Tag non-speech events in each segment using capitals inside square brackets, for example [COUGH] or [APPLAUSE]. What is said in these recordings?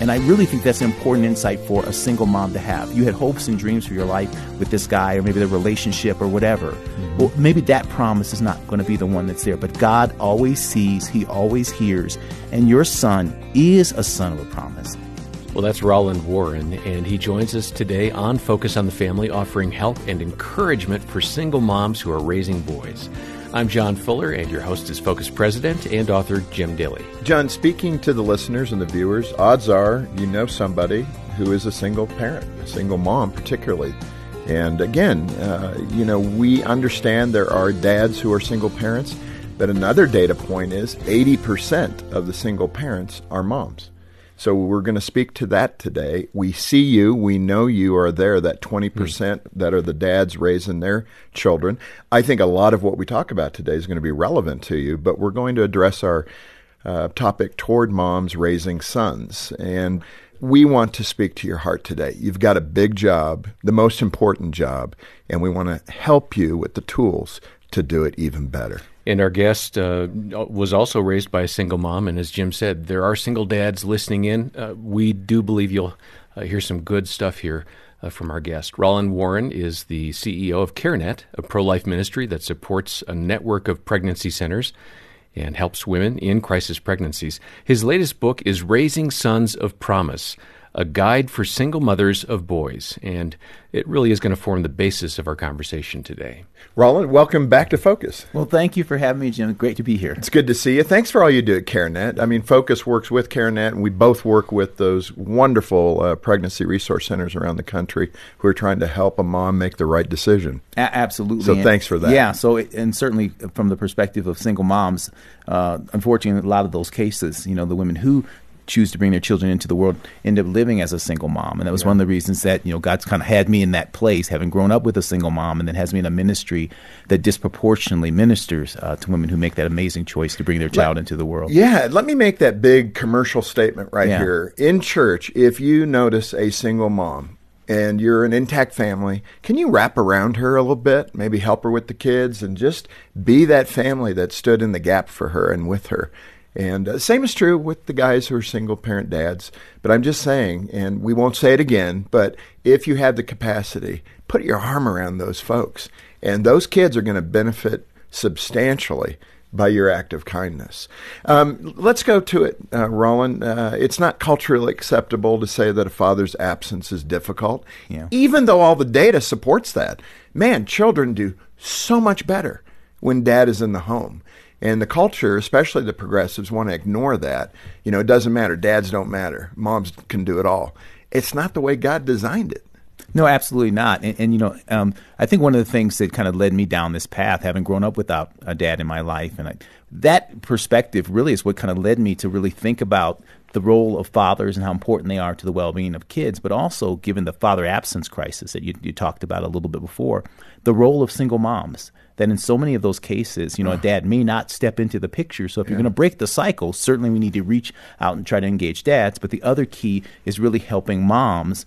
And I really think that's an important insight for a single mom to have. You had hopes and dreams for your life with this guy, or maybe the relationship, or whatever. Mm-hmm. Well, maybe that promise is not going to be the one that's there. But God always sees, He always hears, and your son is a son of a promise. Well, that's Roland Warren, and he joins us today on Focus on the Family, offering help and encouragement for single moms who are raising boys. I'm John Fuller, and your host is Focus President and author Jim Daly. John, speaking to the listeners and the viewers, odds are you know somebody who is a single parent, a single mom, particularly. And again, uh, you know, we understand there are dads who are single parents, but another data point is 80% of the single parents are moms. So we're going to speak to that today. We see you, we know you are there, that 20% mm. that are the dads raising their children. I think a lot of what we talk about today is going to be relevant to you, but we're going to address our uh, topic toward moms raising sons. And we want to speak to your heart today. You've got a big job, the most important job, and we want to help you with the tools to do it even better. And our guest uh, was also raised by a single mom. And as Jim said, there are single dads listening in. Uh, we do believe you'll uh, hear some good stuff here uh, from our guest. Roland Warren is the CEO of CareNet, a pro life ministry that supports a network of pregnancy centers and helps women in crisis pregnancies. His latest book is Raising Sons of Promise a guide for single mothers of boys. And it really is going to form the basis of our conversation today. Roland, welcome back to Focus. Well, thank you for having me, Jim. Great to be here. It's good to see you. Thanks for all you do at CareNet. I mean, Focus works with CareNet, and we both work with those wonderful uh, pregnancy resource centers around the country who are trying to help a mom make the right decision. A- absolutely. So and, thanks for that. Yeah. So, and certainly from the perspective of single moms, uh, unfortunately, a lot of those cases, you know, the women who choose to bring their children into the world end up living as a single mom and that was yeah. one of the reasons that you know god's kind of had me in that place having grown up with a single mom and then has me in a ministry that disproportionately ministers uh, to women who make that amazing choice to bring their child let, into the world yeah let me make that big commercial statement right yeah. here in church if you notice a single mom and you're an intact family, can you wrap around her a little bit, maybe help her with the kids, and just be that family that stood in the gap for her and with her? And uh, same is true with the guys who are single parent dads. But I'm just saying, and we won't say it again, but if you have the capacity, put your arm around those folks. And those kids are going to benefit substantially by your act of kindness. Um, let's go to it, uh, Roland. Uh, it's not culturally acceptable to say that a father's absence is difficult, yeah. even though all the data supports that. Man, children do so much better when dad is in the home. And the culture, especially the progressives, want to ignore that. You know, it doesn't matter. Dads don't matter. Moms can do it all. It's not the way God designed it. No, absolutely not. And, and you know, um, I think one of the things that kind of led me down this path, having grown up without a dad in my life, and I, that perspective really is what kind of led me to really think about the role of fathers and how important they are to the well-being of kids, but also given the father absence crisis that you, you talked about a little bit before, the role of single moms that in so many of those cases, you know, a dad may not step into the picture. So if yeah. you're going to break the cycle, certainly we need to reach out and try to engage dads. But the other key is really helping moms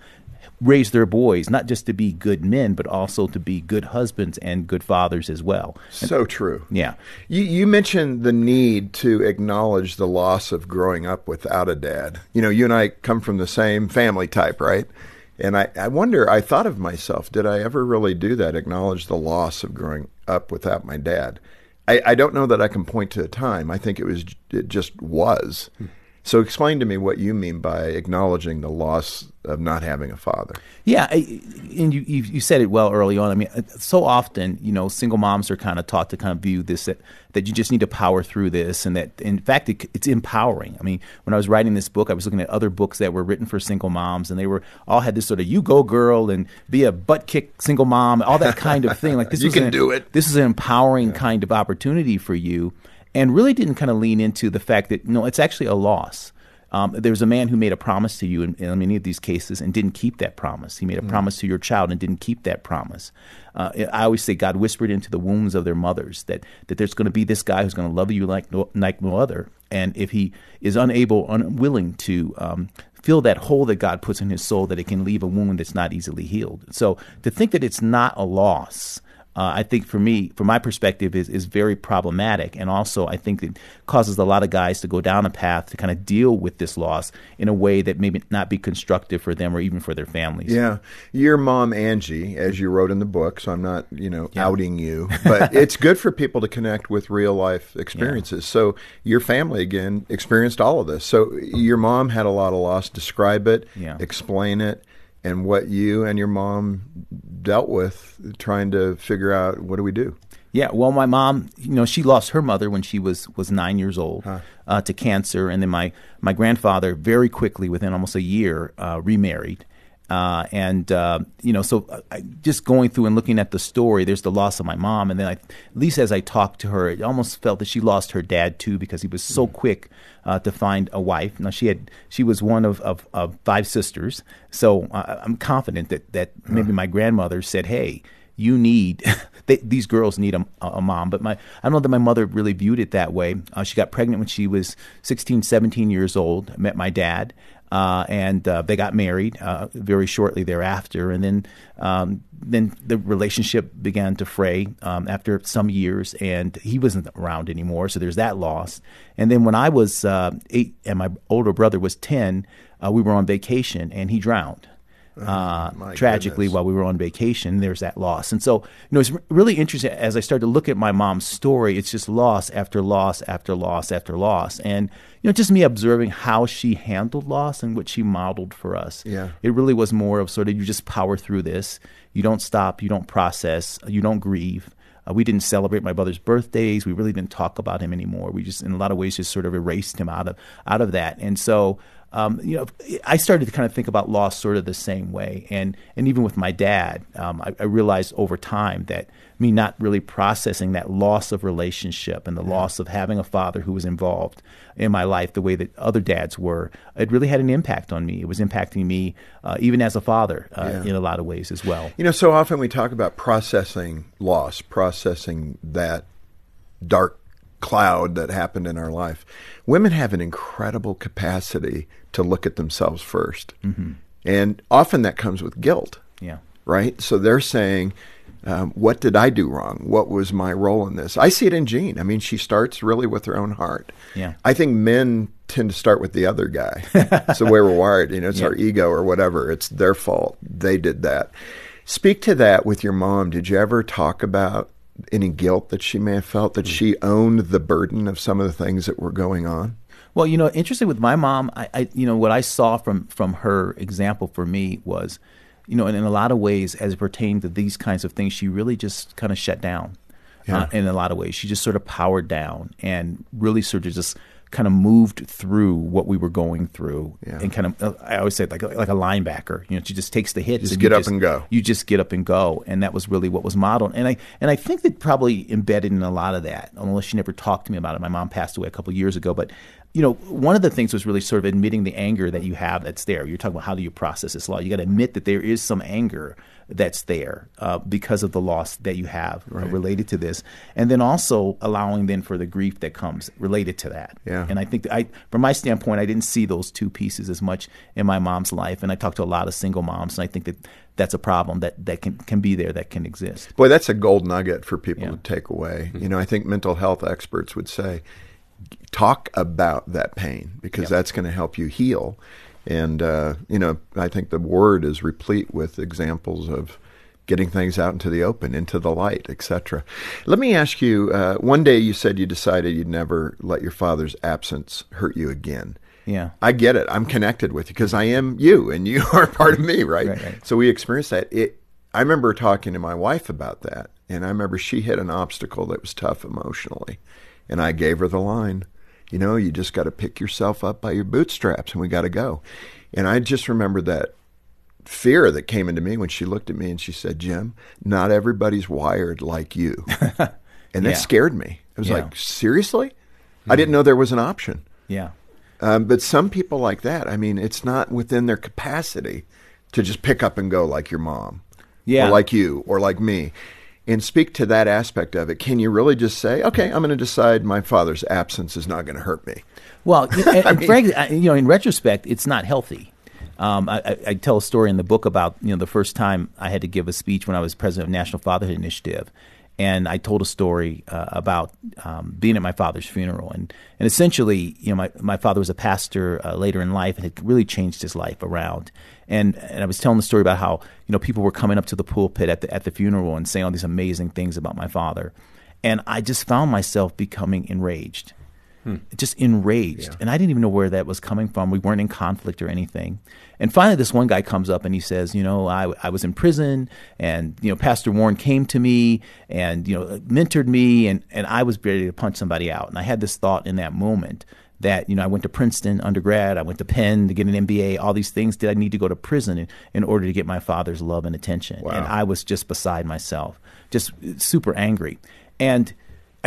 raise their boys, not just to be good men, but also to be good husbands and good fathers as well. So and, true. Yeah. You, you, mentioned the need to acknowledge the loss of growing up without a dad. You know, you and I come from the same family type, right? And I, I wonder, I thought of myself, did I ever really do that, acknowledge the loss of growing up without my dad? I, I don't know that I can point to a time. I think it was, it just was. Hmm. So explain to me what you mean by acknowledging the loss of not having a father. Yeah, and you you said it well early on. I mean, uh, so often you know single moms are kind of taught to kind of view this that, that you just need to power through this, and that in fact it, it's empowering. I mean, when I was writing this book, I was looking at other books that were written for single moms, and they were all had this sort of "you go girl" and be a butt kick single mom, all that kind of thing. Like this, [LAUGHS] you can an, do it. This is an empowering yeah. kind of opportunity for you and really didn't kind of lean into the fact that no, it's actually a loss. Um, there was a man who made a promise to you in, in, many of these cases and didn't keep that promise. He made a mm. promise to your child and didn't keep that promise. Uh, I always say God whispered into the wombs of their mothers that, that there's going to be this guy who's going to love you like no, like no other. And if he is unable, unwilling to um, fill that hole that God puts in his soul, that it can leave a wound that's not easily healed. So to think that it's not a loss uh, I think for me, from my perspective, is, is very problematic. And also, I think it causes a lot of guys to go down a path to kind of deal with this loss in a way that maybe not be constructive for them or even for their families. Yeah. Your mom, Angie, as you wrote in the book, so I'm not, you know, yeah. outing you, [LAUGHS] but it's good for people to connect with real life experiences. Yeah. So your family, again, experienced all of this. So your mom had a lot of loss. Describe it, yeah. explain it and what you and your mom dealt with trying to figure out what do we do. Yeah, well, my mom, you know, she lost her mother when she was was nine years old huh. uh, to cancer, and then my my grandfather very quickly, within almost a year, uh, remarried. Uh, and uh, you know, so uh, I, just going through and looking at the story, there's the loss of my mom, and then I, at least as I talked to her, it almost felt that she lost her dad too because he was so mm. quick uh, to find a wife. Now she had she was one of, of, of five sisters, so uh, I'm confident that that maybe my grandmother said, "Hey, you need [LAUGHS] they, these girls need a, a, mom. But my i don't know that my mother really viewed it that way. Uh, she got pregnant when she was 16 17 years old met my dad uh, and uh, they got married uh, very shortly thereafter. And then um, then the relationship began to fray um, after some years, and he wasn't around anymore. So there's that loss. And then when I was uh, eight and my older brother was ten, uh, we were on vacation, and he drowned. Oh, uh, tragically goodness. while we were on vacation. There's that loss, and so you know it's really interesting as I started to look at my mom's story. It's just loss after loss after loss after loss, and you know just me observing how she handled loss and what she modeled for us. Yeah, it really was more of sort of you just power through this. You don't stop. You don't process. You don't grieve. Uh, we didn't celebrate my brother's birthdays. We really didn't talk about him anymore. We just, in a lot of ways, just sort of erased him out of out of that. And so um, you know, I started to kind of think about loss sort of the same way, and and even with my dad, um, I, I, realized over time that me not really processing that loss of relationship and the yeah. loss of having a father who was involved in my life the way that other dads were, it really had an impact on me. It was impacting me uh, even as a father uh, yeah. in a lot of ways as well. You know, so often we talk about processing loss, processing that dark cloud that happened in our life. Women have an incredible capacity to look at themselves 1st mm-hmm. And often that comes with guilt. Yeah. Right? So they're saying, um, what did I do wrong? What was my role in this? I see it in Jean. I mean, she starts really with her own heart. Yeah. I think men tend to start with the other guy. it's the way we're wired. You know, it's yeah. our ego or whatever. It's their fault. They did that. Speak to that with your mom. Did you ever talk about any guilt that she may have felt that she owned the burden of some of the things that were going on? Well, you know, interesting with my mom, I, I, you know, what I saw from from her example for me was, you know, in, in a lot of ways, as it pertained to these kinds of things, she really just kind of shut down. Yeah. Uh, in a lot of ways, she just sort of powered down and really sort of just kind of moved through what we were going through yeah. and kind of uh, I always say like like a linebacker you know she just takes the hits just get up just, and go. you just get up and go. And that was really what was modeled. And I and I think that probably embedded in a lot of that unless she never talked to me about it. My mom passed away a couple years ago but you know, one of the things was really sort of admitting the anger that you have that's there. You're talking about how do you process this law. You got to admit that there is some anger that's there uh, because of the loss that you have uh, right. uh, related to this, and then also allowing then for the grief that comes related to that. Yeah. And I think that I, from my standpoint, I didn't see those two pieces as much in my mom's life, and I talked to a lot of single moms, and I think that that's a problem that, that can, can be there, that can exist. Boy, that's a gold nugget for people yeah. to take away. Mm-hmm. You know, I think mental health experts would say talk about that pain because yep. that's going to help you heal. And, uh, you know, I think the word is replete with examples of getting things out into the open, into the light, etc. Let me ask you uh, one day you said you decided you'd never let your father's absence hurt you again. Yeah. I get it. I'm connected with you because I am you and you [LAUGHS] are part of me, right? right, right. So we experienced that. It, I remember talking to my wife about that, and I remember she hit an obstacle that was tough emotionally. And I gave her the line you know, you just got to pick yourself up by your bootstraps and we got to go. And I just remember that fear that came into me when she looked at me and she said, Jim, not everybody's wired like you. [LAUGHS] and that yeah. scared me. I was yeah. like, seriously? Mm-hmm. I didn't know there was an option. Yeah. Um, but some people like that, I mean, it's not within their capacity to just pick up and go like your mom. Yeah. Or like you or like me and speak to that aspect of it. Can you really just say, okay, I'm going to decide my father's absence is not going to hurt me? Well, [LAUGHS] and mean, frankly, you know, in retrospect, it's not healthy. Um, I, I, tell a story in the book about you know the first time I had to give a speech when I was president of National Fatherhood Initiative, and I told a story uh, about um, being at my father's funeral, and and essentially, you know, my my father was a pastor uh, later in life, and had really changed his life around. And and I was telling the story about how you know people were coming up to the pulpit at the at the funeral and saying all these amazing things about my father, and I just found myself becoming enraged Hmm. Just enraged. Yeah. And I didn't even know where that was coming from. We weren't in conflict or anything. And finally, this one guy comes up and he says, You know, I, I was in prison and, you know, Pastor Warren came to me and, you know, mentored me and, and I was ready to punch somebody out. And I had this thought in that moment that, you know, I went to Princeton undergrad, I went to Penn to get an MBA, all these things. Did I need to go to prison in, in order to get my father's love and attention? Wow. And I was just beside myself, just super angry. And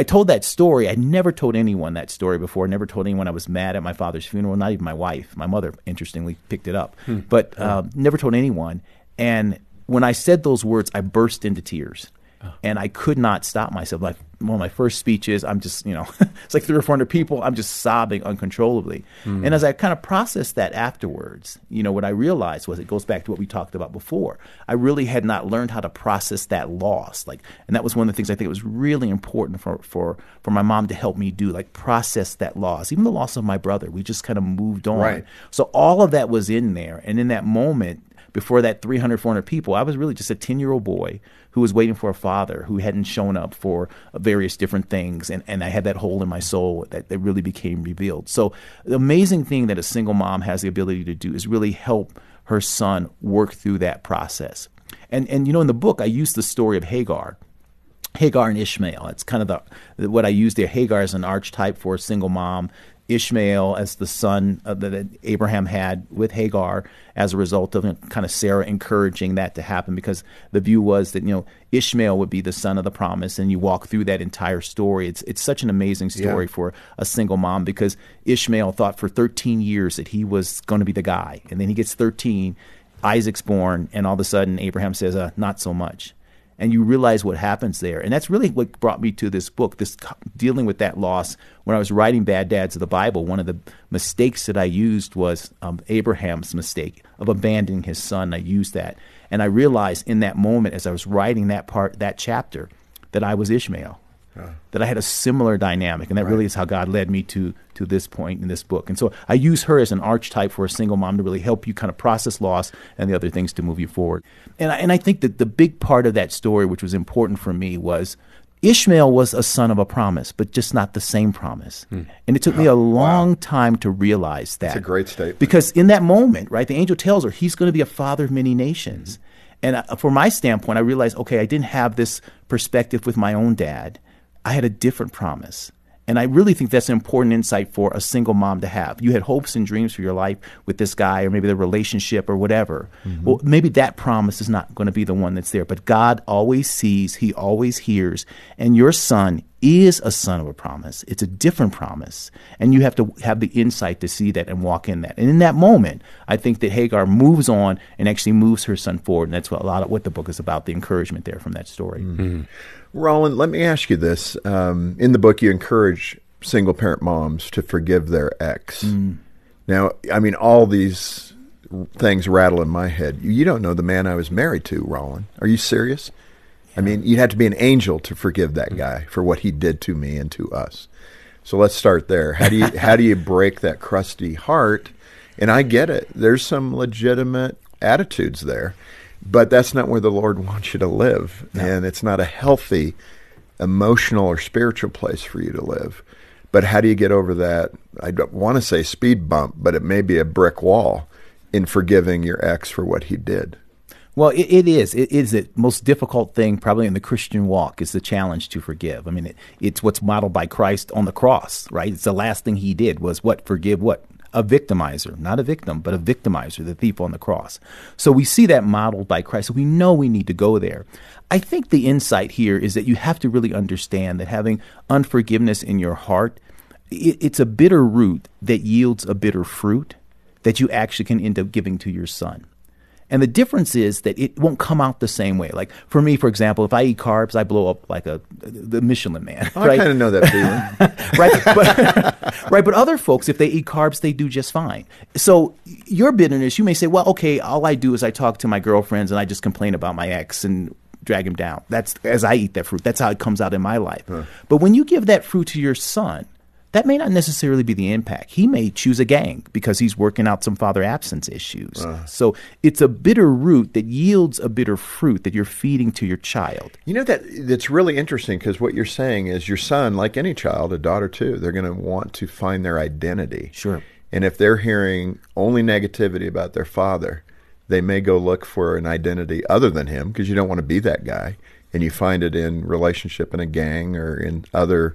I told that story. I'd never told anyone that story before. Never told anyone I was mad at my father's funeral. Not even my wife. My mother, interestingly, picked it up, hmm. but uh, never told anyone. And when I said those words, I burst into tears, oh. and I could not stop myself. Like one of my first speeches, I'm just, you know, [LAUGHS] it's like three or four hundred people. I'm just sobbing uncontrollably. Mm. And as I kind of processed that afterwards, you know, what I realized was it goes back to what we talked about before. I really had not learned how to process that loss. Like, and that was one of the things I think it was really important for, for, for my mom to help me do, like process that loss. Even the loss of my brother, we just kind of moved on. Right. So all of that was in there. And in that moment, before that 300, 400 people, I was really just a 10 year old boy who was waiting for a father who hadn't shown up for uh, various different things. And, and I had that hole in my soul that, that really became revealed. So the amazing thing that a single mom has the ability to do is really help her son work through that process. And, and you know, in the book, I use the story of Hagar. Hagar and Ishmael. It's kind of the what I use there. Hagar is an archetype for a single mom. Ishmael as the son that Abraham had with Hagar as a result of kind of Sarah encouraging that to happen because the view was that you know Ishmael would be the son of the promise and you walk through that entire story. It's it's such an amazing story yeah. for a single mom because Ishmael thought for 13 years that he was going to be the guy. And then he gets 13 Isaac's born and all of a sudden Abraham says uh, not so much and you realize what happens there. And that's really what brought me to this book, this dealing with that loss. When I was writing Bad Dads of the Bible, one of the mistakes that I used was um, Abraham's mistake of abandoning his son. I used that, and I realized in that moment as I was writing that part, that chapter, that I was Ishmael that I had a similar dynamic, and that right. really is how God led me to to this point in this book. And so I use her as an archetype for a single mom to really help you kind of process loss and the other things to move you forward. And I, and I think that the big part of that story, which was important for me, was Ishmael was a son of a promise, but just not the same promise. Hmm. And it took me a [LAUGHS] long wow. time to realize that. That's a great statement. Because in that moment, right, the angel tells her he's going to be a father of many nations. Mm-hmm. And uh, from my standpoint, I realized, okay, I didn't have this perspective with my own dad. I had a different promise. And I really think that's an important insight for a single mom to have. You had hopes and dreams for your life with this guy, or maybe the relationship, or whatever. Mm-hmm. Well, maybe that promise is not going to be the one that's there. But God always sees, He always hears. And your son is a son of a promise. It's a different promise. And you have to have the insight to see that and walk in that. And in that moment, I think that Hagar moves on and actually moves her son forward. And that's what a lot of what the book is about, the encouragement there from that story. Mm-hmm. Roland, let me ask you this. Um, in the book, you encourage single parent moms to forgive their ex. Mm. Now, I mean, all these things rattle in my head. You don't know the man I was married to, Roland. Are you serious? I mean, you'd have to be an angel to forgive that guy for what he did to me and to us. So let's start there. How do you how do you break that crusty heart? And I get it. There's some legitimate attitudes there. But that's not where the Lord wants you to live. No. And it's not a healthy emotional or spiritual place for you to live. But how do you get over that? I don't want to say speed bump, but it may be a brick wall in forgiving your ex for what he did. Well, it, it is. It is the most difficult thing, probably in the Christian walk, is the challenge to forgive. I mean, it, it's what's modeled by Christ on the cross, right? It's the last thing he did was what forgive what a victimizer, not a victim, but a victimizer, the thief on the cross. So we see that modeled by Christ. So we know we need to go there. I think the insight here is that you have to really understand that having unforgiveness in your heart, it, it's a bitter root that yields a bitter fruit that you actually can end up giving to your son. And the difference is that it won't come out the same way. Like for me, for example, if I eat carbs, I blow up like a the Michelin man. Oh, right? I kind of know that feeling. [LAUGHS] right. But, [LAUGHS] right? But other folks, if they eat carbs, they do just fine. So your bitterness, you may say, well, okay, all I do is I talk to my girlfriends and I just complain about my ex and drag him down. That's as I eat that fruit. That's how it comes out in my life. Huh. But when you give that fruit to your son, that may not necessarily be the impact. He may choose a gang because he's working out some father absence issues. Uh. So it's a bitter root that yields a bitter fruit that you're feeding to your child. You know that that's really interesting because what you're saying is your son, like any child, a daughter too, they're going to want to find their identity. Sure. And if they're hearing only negativity about their father, they may go look for an identity other than him because you don't want to be that guy, and you find it in relationship in a gang or in other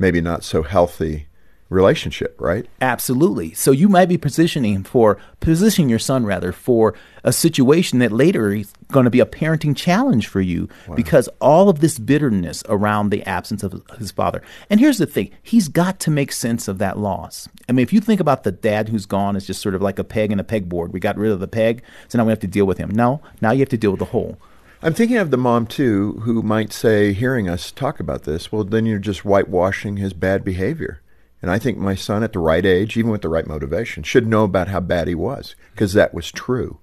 maybe not so healthy relationship, right? Absolutely. So you might be positioning for positioning your son rather for a situation that later is going to be a parenting challenge for you wow. because all of this bitterness around the absence of his father. And here's the thing, he's got to make sense of that loss. I mean, if you think about the dad who's gone as just sort of like a peg in a pegboard, we got rid of the peg, so now we have to deal with him. No, now you have to deal with the hole. I'm thinking of the mom too, who might say, hearing us talk about this, well, then you're just whitewashing his bad behavior. And I think my son, at the right age, even with the right motivation, should know about how bad he was because that was true.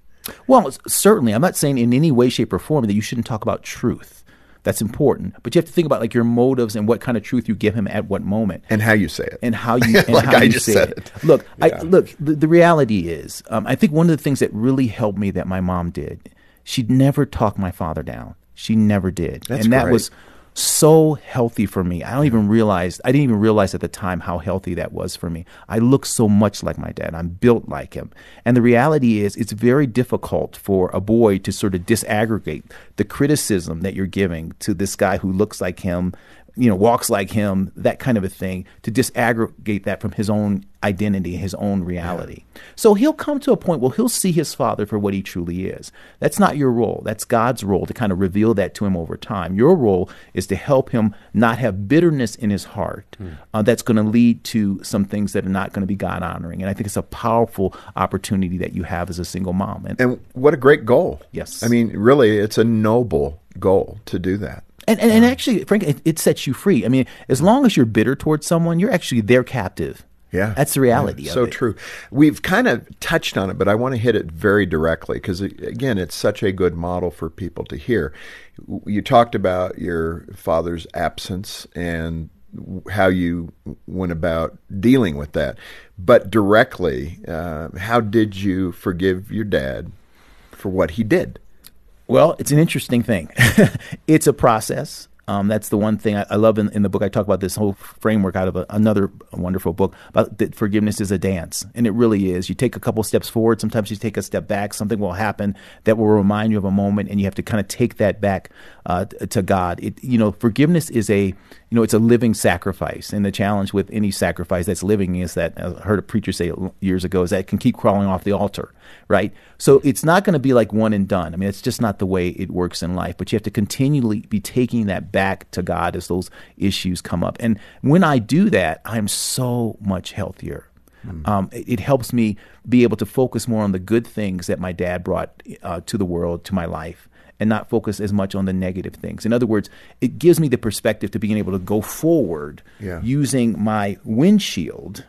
Well, certainly, I'm not saying in any way, shape, or form that you shouldn't talk about truth. That's important, but you have to think about like your motives and what kind of truth you give him at what moment, and how you say it, and how you [LAUGHS] and like how I you just say said it. it. Look, yeah. I, look. The, the, reality is, um, I think one of the things that really helped me that my mom did, she'd never talk my father down. She never did. That's and that great. was so healthy for me. I don't even realize I didn't even realize at the time how healthy that was for me. I look so much like my dad. I'm built like him. And the reality is it's very difficult for a boy to sort of disaggregate the criticism that you're giving to this guy who looks like him you know, walks like him, that kind of a thing, to disaggregate that from his own identity, his own reality. Yeah. So he'll come to a point where he'll see his father for what he truly is. That's not your role. That's God's role to kind of reveal that to him over time. Your role is to help him not have bitterness in his heart mm. uh, that's going to lead to some things that are not going to be God honoring. And I think it's a powerful opportunity that you have as a single mom. And, and what a great goal. Yes. I mean, really, it's a noble goal to do that. And, and, and actually, Frank, it, it, sets you free. I mean, as long as you're bitter towards someone, you're actually their captive. Yeah. That's the reality yeah, so it. true. We've kind of touched on it, but I want to hit it very directly because, again, it's such a good model for people to hear. You talked about your father's absence and how you went about dealing with that. But directly, uh, how did you forgive your dad for what he did? Well, it's an interesting thing. [LAUGHS] it's a process. Um, that's the one thing I, I love in, in, the book. I talk about this whole framework out of a, another wonderful book about that forgiveness is a dance, and it really is. You take a couple steps forward. Sometimes you take a step back. Something will happen that will remind you of a moment, and you have to kind of take that back uh, to God. It, you know, forgiveness is a you know, it's a living sacrifice. And the challenge with any sacrifice that's living is that I heard a preacher say years ago is that it can keep crawling off the altar, right? So it's not going to be like one and done. I mean, it's just not the way it works in life. But you have to continually be taking that back to God as those issues come up. And when I do that, I'm so much healthier. Mm. Um, it, it, helps me be able to focus more on the good things that my dad brought uh, to the world, to my life and not focus as much on the negative things. In other words, it gives me the perspective to being able to go forward yeah. using my windshield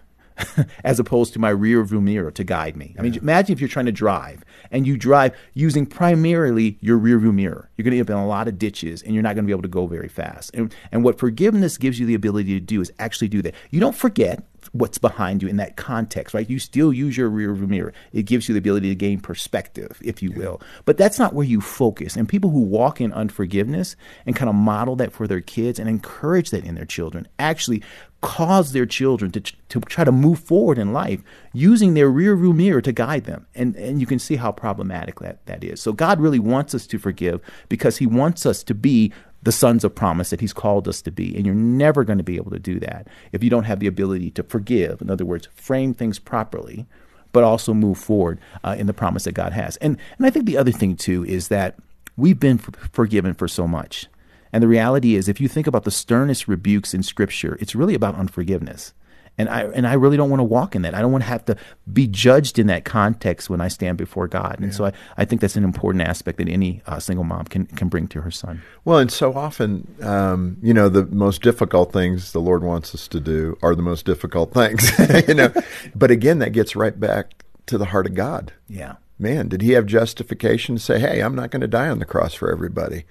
[LAUGHS] as opposed to my rear view mirror to guide me. I mean, imagine if you're trying to drive and you drive using primarily your rear view mirror. You're going to end up in a lot of ditches and you're not going to be able to go very fast. And, and what forgiveness gives you the ability to do is actually do that. You don't forget what's behind you in that context, right? You still use your rear view mirror. It gives you the ability to gain perspective, if you will. But that's not where you focus. And people who walk in unforgiveness and kind of model that for their kids and encourage that in their children actually cause their children to, to try to move forward in life using their rear view mirror to guide them. And, and you can see how problematic that, that is. So God really wants us to forgive because he wants us to be the sons of promise that he's called us to be. And you're never going to be able to do that if you don't have the ability to forgive. In other words, frame things properly, but also move forward uh, in the promise that God has. And, and I think the other thing, too, is that we've been for- forgiven for so much. And the reality is, if you think about the sternest rebukes in Scripture, it's really about unforgiveness. And I and I really don't want to walk in that. I don't want to have to be judged in that context when I stand before God. And yeah. so I, I think that's an important aspect that any uh, single mom can can bring to her son. Well, and so often, um, you know, the most difficult things the Lord wants us to do are the most difficult things. [LAUGHS] you know, but again, that gets right back to the heart of God. Yeah. Man, did he have justification to say, "Hey, I'm not going to die on the cross for everybody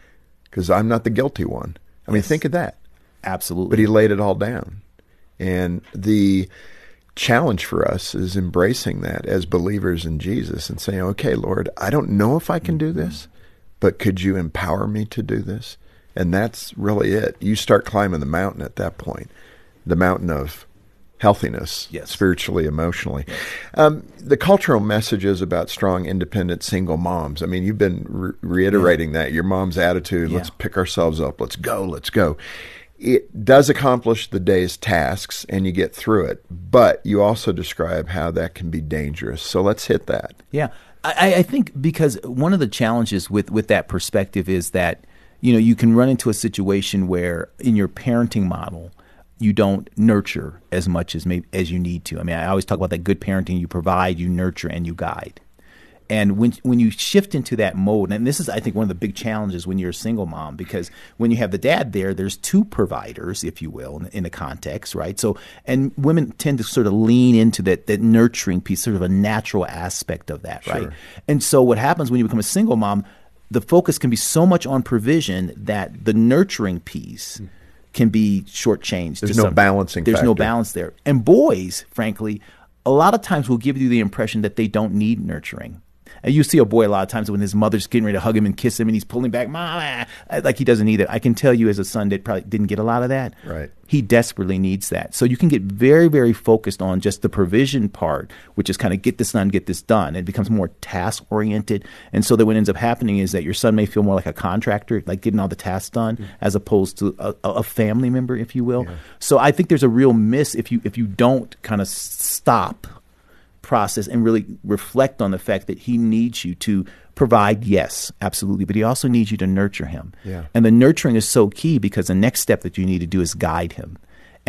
because I'm not the guilty one"? I mean, think of that. Absolutely. But he laid it all down. And the challenge for us is embracing that as believers in Jesus and saying, okay, Lord, I don't know if I can do mm-hmm. this, but could you empower me to do this? And that's really it. You start climbing the mountain at that point, the mountain of healthiness, yes. spiritually, emotionally. Yes. Um, the cultural messages about strong, independent single moms. I mean, you've been re- reiterating yeah. that your mom's attitude. Yeah. Let's pick ourselves up. Let's go. Let's go it does accomplish the day's tasks and you get through it, but you also describe how that can be dangerous. So let's hit that. Yeah. I, I think because one of the challenges with, with that perspective is that, you know, you can run into a situation where in your parenting model, you don't nurture as much as maybe as you need to. I mean, I always talk about that good parenting. You provide, you nurture, and you guide. And when when you shift into that mode, and this is I think one of the big challenges when you're a single mom, because when you have the dad there, there's two providers, if you will, in, in a context, right? So and women tend to sort of lean into that that nurturing piece, sort of a natural aspect of that, right? And so what happens when you become a single mom, the focus can be so much on provision that the nurturing piece hmm. can be shortchanged. There's no balancing. There's factor. no balance there. And boys, frankly, a lot of times will give you the impression that they don't need nurturing and you see a boy a lot of times when his mother's getting ready to hug him and kiss him, and he's pulling back, mom, like he doesn't need it. I can tell you as a son that probably didn't get a lot of that. Right. He desperately needs that. So you can get very, very focused on just the provision part, which is kind of get this done, get this done. It becomes more task oriented, and so that what ends up happening is that your son may feel more like a contractor, like getting all the tasks done, mm-hmm. as opposed to a, a, family member, if you will. Yeah. So I think there's a real miss if you if you don't kind of stop process and really reflect on the fact that he needs you to provide yes absolutely but he also needs you to nurture him yeah. and the nurturing is so key because the next step that you need to do is guide him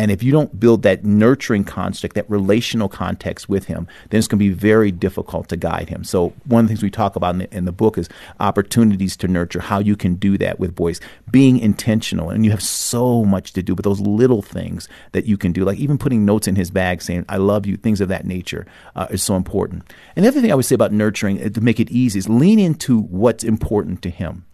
and if you don't build that nurturing construct, that relational context with him, then it's going to be very difficult to guide him. So one of the things we talk about in the, in the book is opportunities to nurture, how you can do that with boys, being intentional. And you have so much to do, but those little things that you can do, like even putting notes in his bag saying, I love you, things of that nature uh, is so important. And the other thing I would say about nurturing, uh, to make it easy, is lean into what's important to him.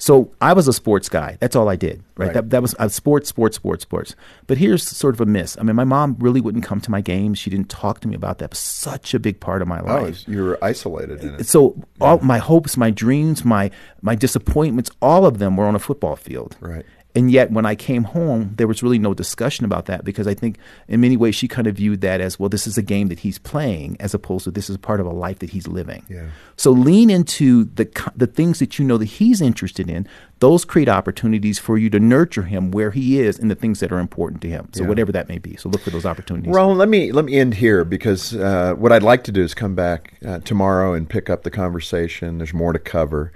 So I was a sports guy. That's all I did. Right. right. That, that was uh, sports, sports, sports, sports. But here's sort of a miss. I mean, my mom really wouldn't come to my games. She didn't talk to me about that. It was such a big part of my oh, life. Oh, you were isolated in it. So all my hopes, my dreams, my my disappointments, all of them were on a football field. Right. And yet, when I came home, there was really no discussion about that because I think, in many ways, she kind of viewed that as well. This is a game that he's playing, as opposed to this is part of a life that he's living. Yeah. So lean into the the things that you know that he's interested in. Those create opportunities for you to nurture him where he is in the things that are important to him. So yeah. whatever that may be. So look for those opportunities. Well, let me let me end here because uh, what I'd like to do is come back uh, tomorrow and pick up the conversation. There's more to cover,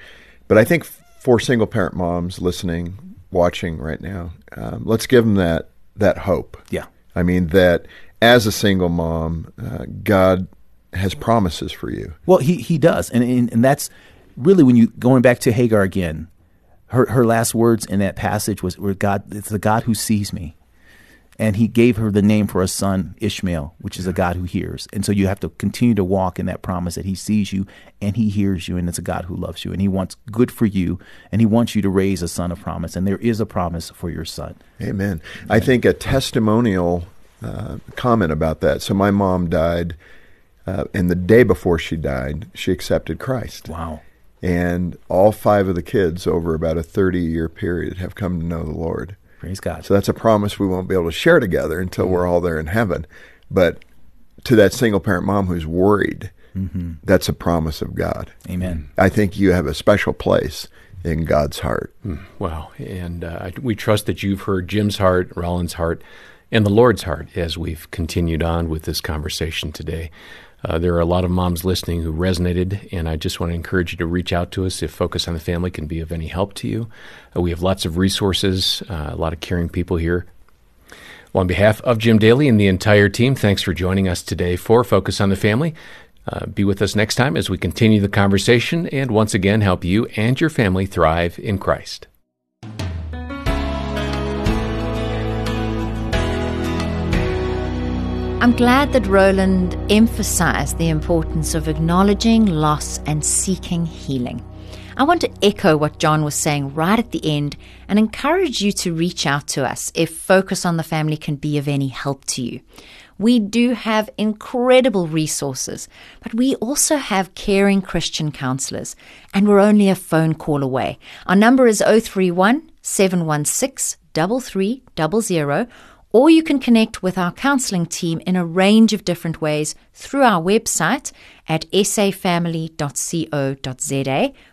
but I think for single parent moms listening watching right now, um, let's give them that that hope. Yeah, I mean that as a single mom, uh, God has promises for you. Well, he he does, and, and and that's really when you going back to Hagar again. Her her last words in that passage was, "Where God, it's the God who sees me." And he gave her the name for a son ishmael which is a god who hears. And so you have to continue to walk in that promise that he sees you and he hears you and it's a god who loves you and he wants good for you and he wants you to raise a son of promise and there is a promise for your son. Amen. I think a testimonial uh, comment about that. So my mom died uh, and the day before she died she accepted christ. Wow. And all five of the kids over about a 30 year period have come to know the lord Praise God. So that's a promise we won't be able to share together until we're all there in heaven. But to that single parent mom who's worried, mm-hmm. that's a promise of God. Amen. I think you have a special place in God's heart. Mm, wow. And uh, we trust that you've heard Jim's heart, Roland's heart, and the Lord's heart as we've continued on with this conversation today. Uh, there are a lot of moms listening who resonated, and I just want to encourage you to reach out to us if Focus on the Family can be of any help to you. Uh, we have lots of resources, uh, a lot of caring people here. Well, on behalf of Jim Daly and the entire team, thanks for joining us today for Focus on the Family. Uh, be with us next time as we continue the conversation and once again help you and your family thrive in Christ. I'm glad that Roland emphasized the importance of acknowledging loss and seeking healing. I want to echo what John was saying right at the end and encourage you to reach out to us if Focus on the Family can be of any help to you. We do have incredible resources, but we also have caring Christian counselors, and we're only a phone call away. Our number is 031 716 3300 or you can connect with our counseling team in a range of different ways through our website at safamily.co.za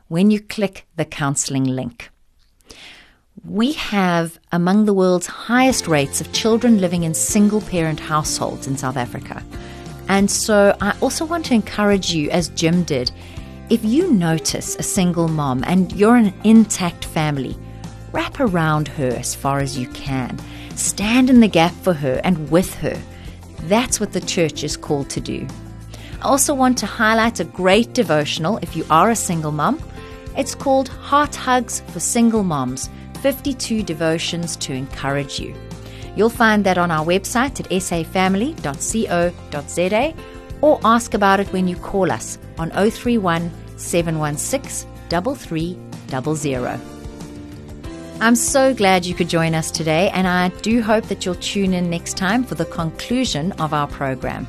when you click the counseling link. We have among the world's highest rates of children living in single parent households in South Africa. And so I also want to encourage you, as Jim did, if you notice a single mom and you're an intact family, wrap around her as far as you can Stand in the gap for her and with her. That's what the church is called to do. I also want to highlight a great devotional if you are a single mom. It's called Heart Hugs for Single Moms 52 Devotions to Encourage You. You'll find that on our website at safamily.co.za or ask about it when you call us on 031 716 3300. I'm so glad you could join us today, and I do hope that you'll tune in next time for the conclusion of our program.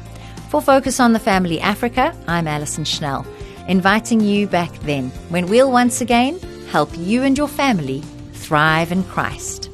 For Focus on the Family Africa, I'm Alison Schnell, inviting you back then when we'll once again help you and your family thrive in Christ.